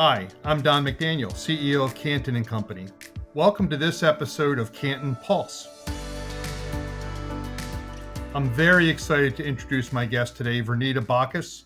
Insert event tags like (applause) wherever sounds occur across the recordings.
Hi, I'm Don McDaniel, CEO of Canton and Company. Welcome to this episode of Canton Pulse. I'm very excited to introduce my guest today, Verneda Bachus.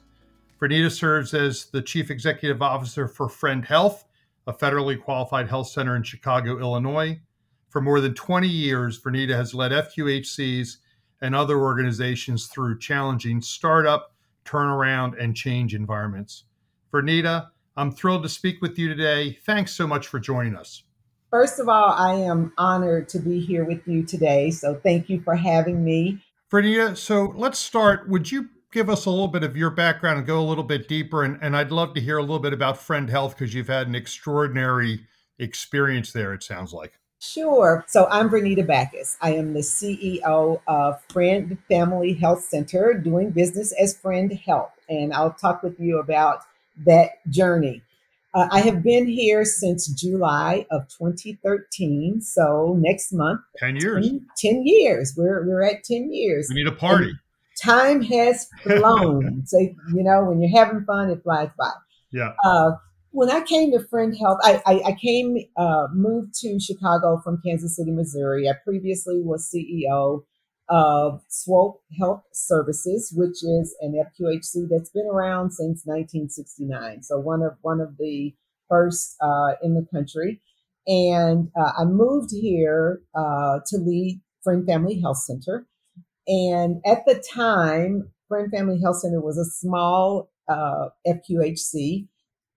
Verneda serves as the Chief Executive Officer for Friend Health, a federally qualified health center in Chicago, Illinois. For more than 20 years, Verneda has led FQHCs and other organizations through challenging startup, turnaround, and change environments. Verneda, I'm thrilled to speak with you today. Thanks so much for joining us. First of all, I am honored to be here with you today. So thank you for having me. Verneda, so let's start. Would you give us a little bit of your background and go a little bit deeper? And, and I'd love to hear a little bit about Friend Health because you've had an extraordinary experience there, it sounds like. Sure. So I'm Verneda Bachus. I am the CEO of Friend Family Health Center, doing business as Friend Health. And I'll talk with you about that journey. Uh, I have been here since July of 2013. So next month, 10 years. 10, 10 years. We're, we're at 10 years. We need a party. And time has (laughs) flown. so, you know, when you're having fun, it flies by. Yeah. Uh, when I came to Friend Health, I, I, I came, uh, moved to Chicago from Kansas City, Missouri. I previously was CEO of Swope Health Services, which is an FQHC that's been around since 1969. So one of one of the first uh, in the country. And uh, I moved here uh, to lead Friend Family Health Center. And at the time, Friend Family Health Center was a small uh, FQHC.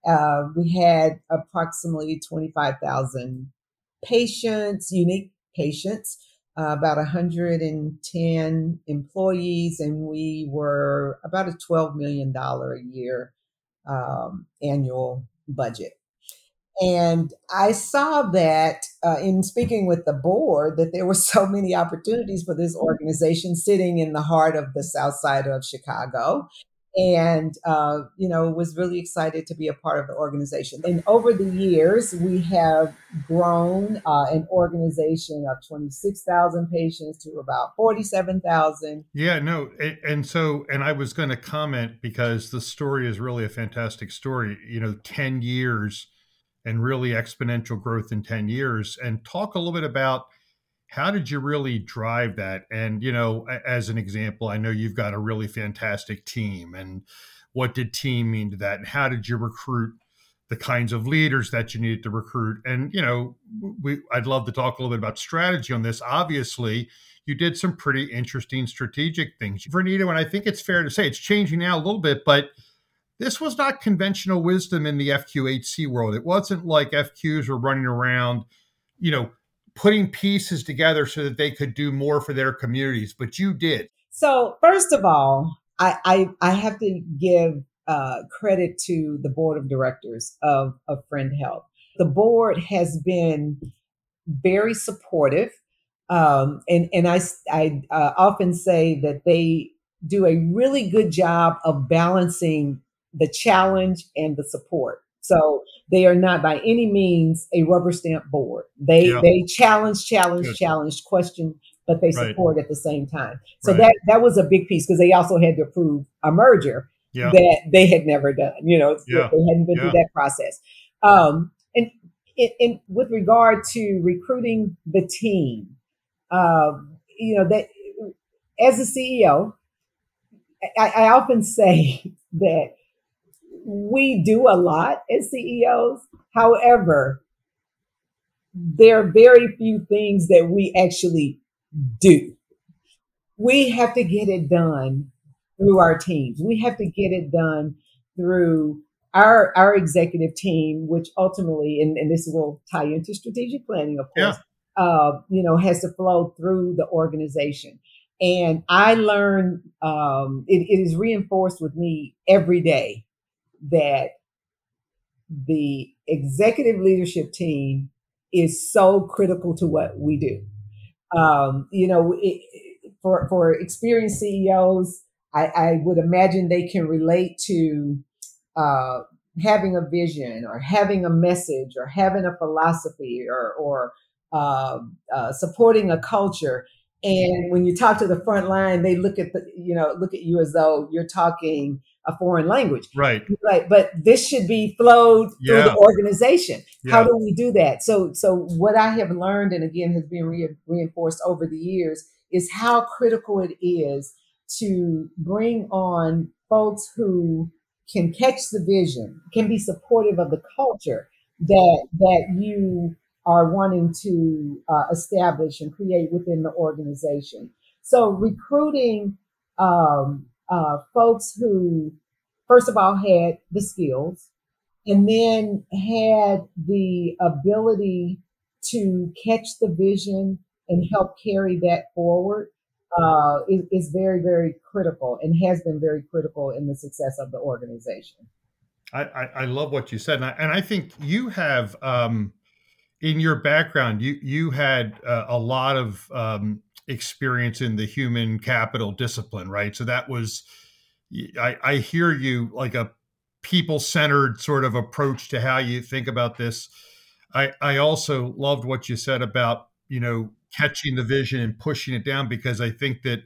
Uh, we had approximately 25,000 patients, unique patients uh, about 110 employees, and we were about a $12 million a year um, annual budget. And I saw that uh, in speaking with the board that there were (laughs) so many opportunities for this organization sitting in the heart of the south side of Chicago and uh, you know was really excited to be a part of the organization. And over the years we have grown uh, an organization of 26000 patients to about 47000 yeah no and, and so and i was going to comment because the story is really a fantastic story you know 10 years and really exponential growth in 10 years. And talk a little bit about how did you really drive that? And you know as an example i know you've got a really fantastic team and what did team mean to that? And how did you recruit the kinds of leaders that you needed to recruit? And you know we i'd love to talk a little bit about strategy on this. Obviously you did some pretty interesting strategic things. Verneda and i think it's fair to say it's changing now a little bit but this was not conventional wisdom in the fqhc world. It wasn't like fqs were running around you know putting pieces together so that they could do more for their communities, but you did. So, first of all, I, I, I have to give uh, credit to the board of directors of, of Friend Health. The board has been very supportive. Um, and, and I, I uh, often say that they do a really good job of balancing the challenge and the support. So they are not by any means a rubber stamp board. They yeah. they challenge, challenge, Good. challenge, question, but they support right. at the same time. So right. that that was a big piece because they also had to approve a merger yeah. that they had never done. You know, yeah. they hadn't been through that process. Um, and, and with regard to recruiting the team, um, you know that as a CEO, I, I often (laughs) say that we do a lot as CEOs. However, there are very few things that we actually do. We have to get it done through our teams. We have to get it done through our our executive team, which ultimately, and, and this will tie into strategic planning, of course, yeah. uh, you know, has to flow through the organization. And I learn um, it, it is reinforced with me every day that the executive leadership team is so critical to what we do. Um, you know, it, for for experienced CEOs, I, I, would imagine they can relate to uh, having a vision or having a message or having a philosophy or or uh, uh, supporting a culture. And when you talk to the front line, they look at the you know look at you as though you're talking a foreign language. Right. Right. But this should be flowed through Yeah. the organization. How do we do that? So, so what I have learned, and again has been re- reinforced over the years, is how critical it is to bring on folks who can catch the vision, can be supportive of the culture that that you are wanting to uh, establish and create within the organization. So, recruiting um, uh, folks who, first of all, had the skills and then had the ability to catch the vision and help carry that forward uh, is, is very, very critical and has been very critical in the success of the organization. I, I, I love what you said, and I, and I think you have um, in your background, you you had uh, a lot of um, experience in the human capital discipline, right? So that was, I, I hear you like a people centered sort of approach to how you think about this. I I also loved what you said about you know catching the vision and pushing it down because I think that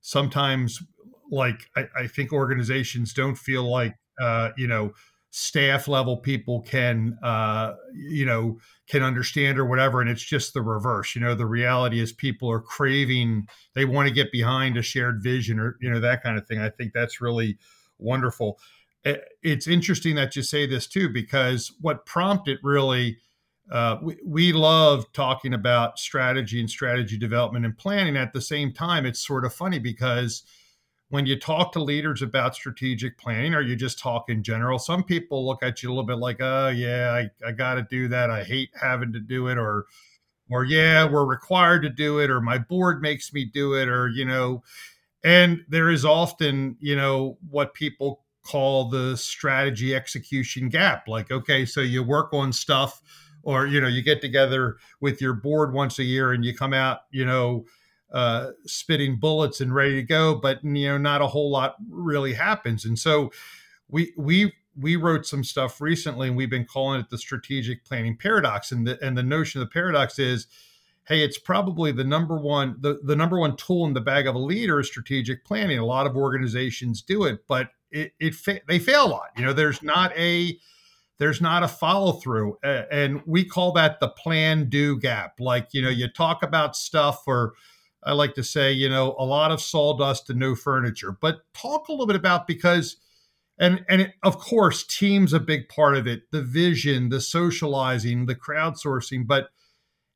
sometimes like I, I think organizations don't feel like uh, you know staff level people can uh, you know can understand or whatever and it's just the reverse you know the reality is people are craving they want to get behind a shared vision or you know that kind of thing. I think that's really wonderful. It's interesting that you say this too because what prompted really uh, we, we love talking about strategy and strategy development and planning at the same time. It's sort of funny because when you talk to leaders about strategic planning or you just talk in general, some people look at you a little bit like, oh yeah, I, I got to do that. I hate having to do it, or or yeah, we're required to do it, or my board makes me do it, or you know, and there is often, you know, what people call the strategy execution gap. Like, okay, so you work on stuff, or you know, you get together with your board once a year and you come out, you know, uh, spitting bullets and ready to go, but you know, not a whole lot really happens. And so we we we wrote some stuff recently, and we've been calling it the strategic planning paradox. And the and the notion of the paradox is, hey, it's probably the number one the, the number one tool in the bag of a leader is strategic planning. A lot of organizations do it, but it, it fa- they fail a lot. You know, there's not a there's not a follow through, and we call that the plan do gap. Like you know, you talk about stuff or I like to say, you know, a lot of sawdust and no furniture. But talk a little bit about because, and and it, of course, team's a big part of it. The vision, the socializing, the crowdsourcing. But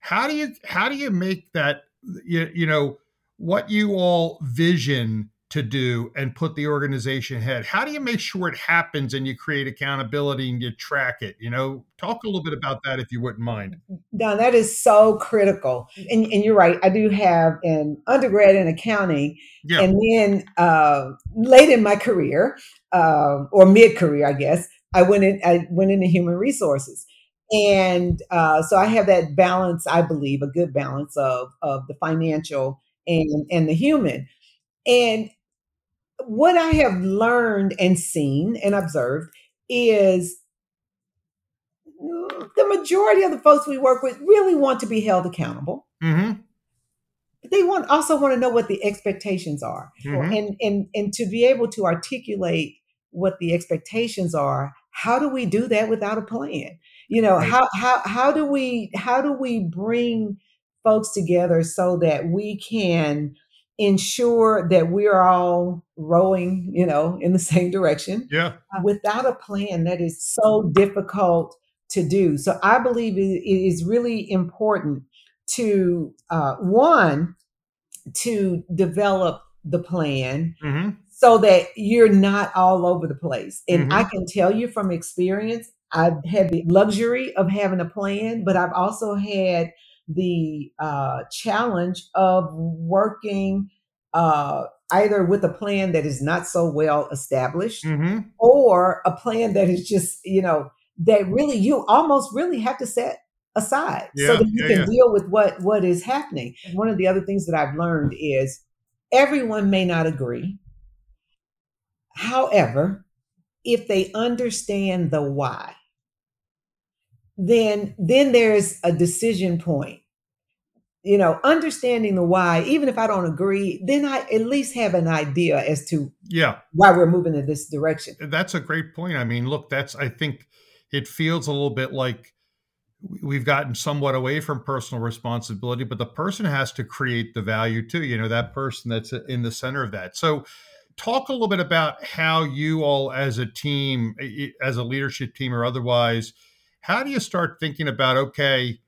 how do you how do you make that you, you know what you all vision to do and put the organization ahead? How do you make sure it happens and you create accountability and you track it? You know, talk a little bit about that if you wouldn't mind. Now that is so critical, and, and you're right. I do have an undergrad in accounting, Yeah. and then uh, late in my career, uh, or mid career, I guess, I went in. I went into human resources, and uh, so I have that balance. I believe a good balance of of the financial and and the human. And what I have learned and seen and observed is the majority of the folks we work with really want to be held accountable. hmm But they want also want to know what the expectations are, Mhm. and and and to be able to articulate what the expectations are. How do we do that without a plan? You know, how how how do we how do we bring folks together so that we can ensure that we're all rowing, you know, in the (laughs) same direction Yeah. without a plan that is so difficult to do. So I believe it is really important to uh, one to develop the plan hmm so that you're not all over the place. And I Mhm. can tell you from experience, I've had the luxury of having a plan, but I've also had the uh, challenge of working uh, either with a plan that is not so well established hmm or a plan that is just, you know, that really you almost really have to set aside so that you Yeah. can Yeah. deal with what what is happening. One of the other things that I've learned is everyone may not agree. However, if they understand the why, then then there's a decision point you know, understanding the why, even if I don't agree, then I at least have an idea as to yeah why we're moving in this direction. That's a great point. I mean, look, that's I think it feels a little bit like we've gotten somewhat away from personal responsibility, but the person has to create the value too. You know, that person that's in the center of that. So, talk a little bit about how you all, as a team, eh, eh, as a leadership team or otherwise, how do you start thinking about okay?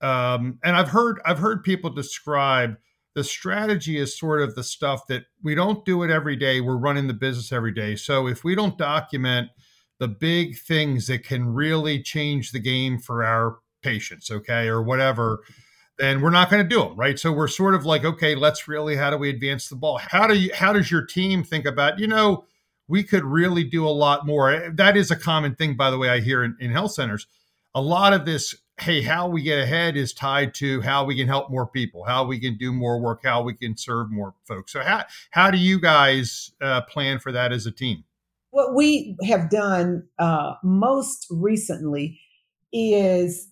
Um, and I've heard I've heard people describe the strategy is sort of the stuff that we don't do it every day. We're running the business every day. So if we don't document the big things that can really change the game for our patients, okay, or whatever, then we're not going to do them, right? So we're sort of like, okay, let's really, how do we advance the ball? How do you, how does your team think about, you know, we could really do a lot more. That is a common thing, by the way, I hear in, in health centers. A lot of this, hey, how we get ahead is tied to how we can help more people, how we can do more work, how we can serve more folks. So how how do you guys uh, plan for that as a team? what we have done uh, most recently is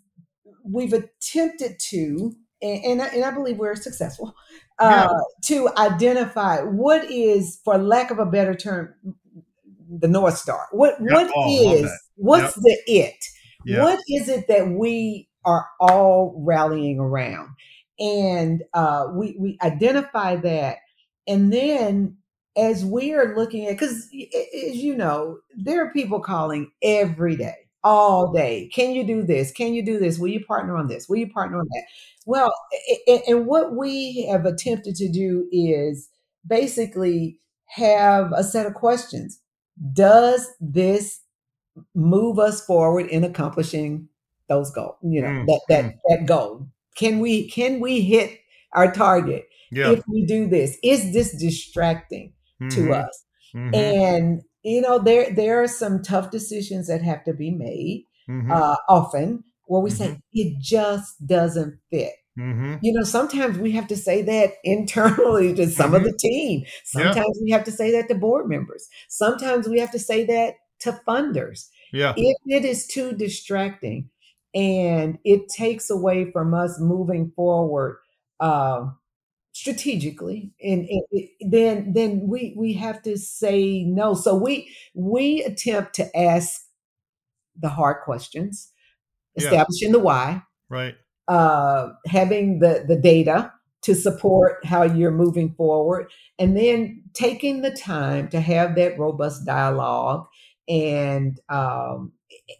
we've attempted to, and, and, I, and I believe we're successful, uh, yeah. to identify what is, for lack of a better term, the North Star. What yep. what oh, is what's yep. the it? Yep. What is it that we are all rallying around? And uh, we we identify that, and then as we are looking at, because as you know, there are people calling every day, all day. Can you do this? Can you do this? Will you partner on this? Will you partner on that? Well, and what we have attempted to do is basically have a set of questions. Does this move us forward in accomplishing those goals? You know, mm, that that mm. that goal. Can we can we hit our target yeah. if we do this? Is this distracting? mm-hmm. to us. Mm-hmm. And you know, there there are some tough decisions that have to be made mm-hmm. uh, often where we say mm-hmm. it just doesn't fit. Mm-hmm. You know, sometimes we have to say that internally to some of the team. Sometimes yeah. we have to say that to board members. Sometimes we have to say that to funders. Yeah. If it is too distracting and it takes away from us moving forward, uh, strategically and, and, then then we we have to say no so we we attempt to ask the hard questions establishing yeah. the why right uh having the the data to support how you're moving forward and then taking the time to have that robust dialogue and um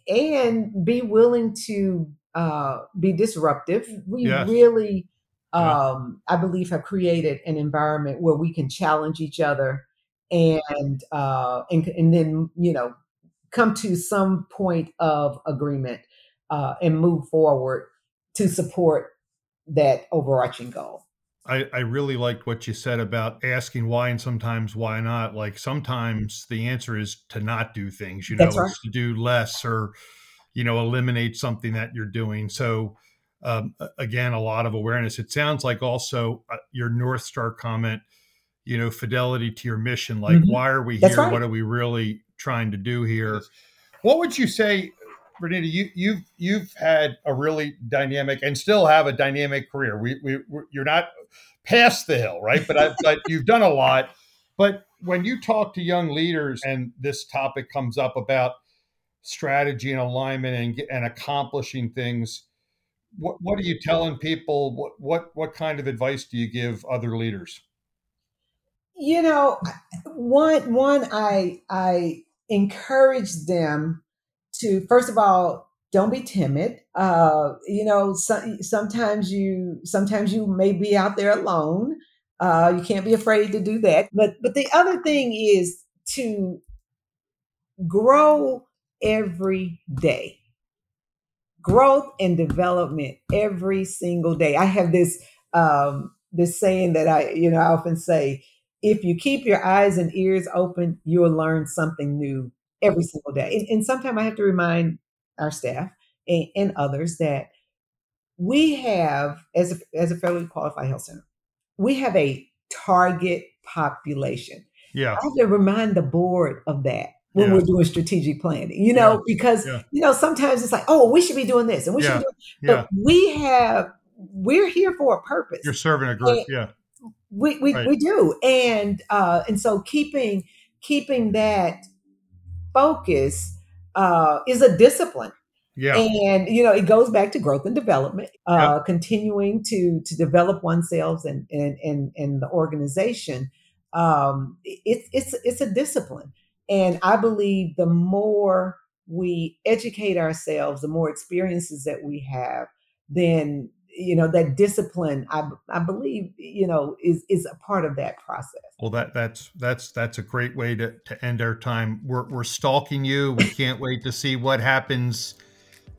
and be willing to uh be disruptive we yes. really um, I believe have created an environment where we can challenge each other and uh, and and then you know come to some point of agreement uh, and move forward to support that overarching goal. I, I really liked what you said about asking why and sometimes why not. Like sometimes the answer is to not do things, you know, right. to do less or, you know, eliminate something that you're doing. So um, again, a lot of awareness. It sounds like also uh, your North Star comment, you know, fidelity to your mission. Like, mm-hmm. why are we That's here? Right. What are we really trying to do here? What would you say, Renita? You, you've you've had a really dynamic and still have a dynamic career. We, we you're not past the hill, right? But I, (laughs) but you've done a lot. But when you talk to young leaders and this topic comes up about strategy and alignment and and accomplishing things what what are you telling people? What what what kind of advice do you give other leaders? You know, one one I I encourage them to first of all don't be timid. Uh, you know, so, sometimes you sometimes you may be out there alone. Uh, you can't be afraid to do that. But but the other thing is to grow every day growth and development every single day. I have this um, this saying that I you know I often say, if you keep your eyes and ears open, you'll learn something new every single day. And, and sometimes I have to remind our staff and, and others that we have as a, as a federally qualified health center, we have a target population. Yeah, I have to remind the board of that when yeah. we're doing strategic planning, you know, yeah. because, yeah. you know, sometimes it's like, oh, we should be doing this and we should be doing, but we have, we're here for a purpose. You're serving a group, and yeah. We we, right. we do, and uh, and so keeping keeping that focus uh, is a discipline. Yeah. And you know, it goes back to growth and development, uh, yep. continuing to to develop oneself and and and, and the organization. Um, it's it's it's a discipline, and I believe the more we educate ourselves, the more experiences that we have, then you know that discipline i i believe you know is is a part of that process. Well that that's that's that's a great way to to end our time. We're we're stalking you. We can't wait to see what happens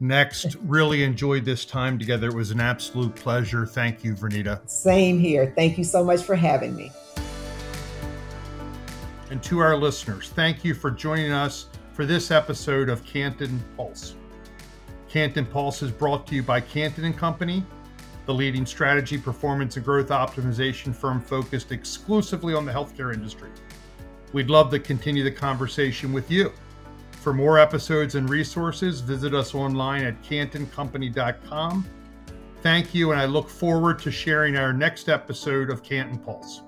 next. Really enjoyed this time together. It was an absolute pleasure. Thank you Verneda. Same here. Thank you so much for having me. And to our listeners thank you for joining us for this episode of Canton Pulse. Canton Pulse is brought to you by Canton and Company, the leading strategy, performance, and growth optimization firm focused exclusively on the healthcare industry. We'd love to continue the conversation with you. For more episodes and resources, visit us online at cantoncompany.com. Thank you, and I look forward to sharing our next episode of Canton Pulse.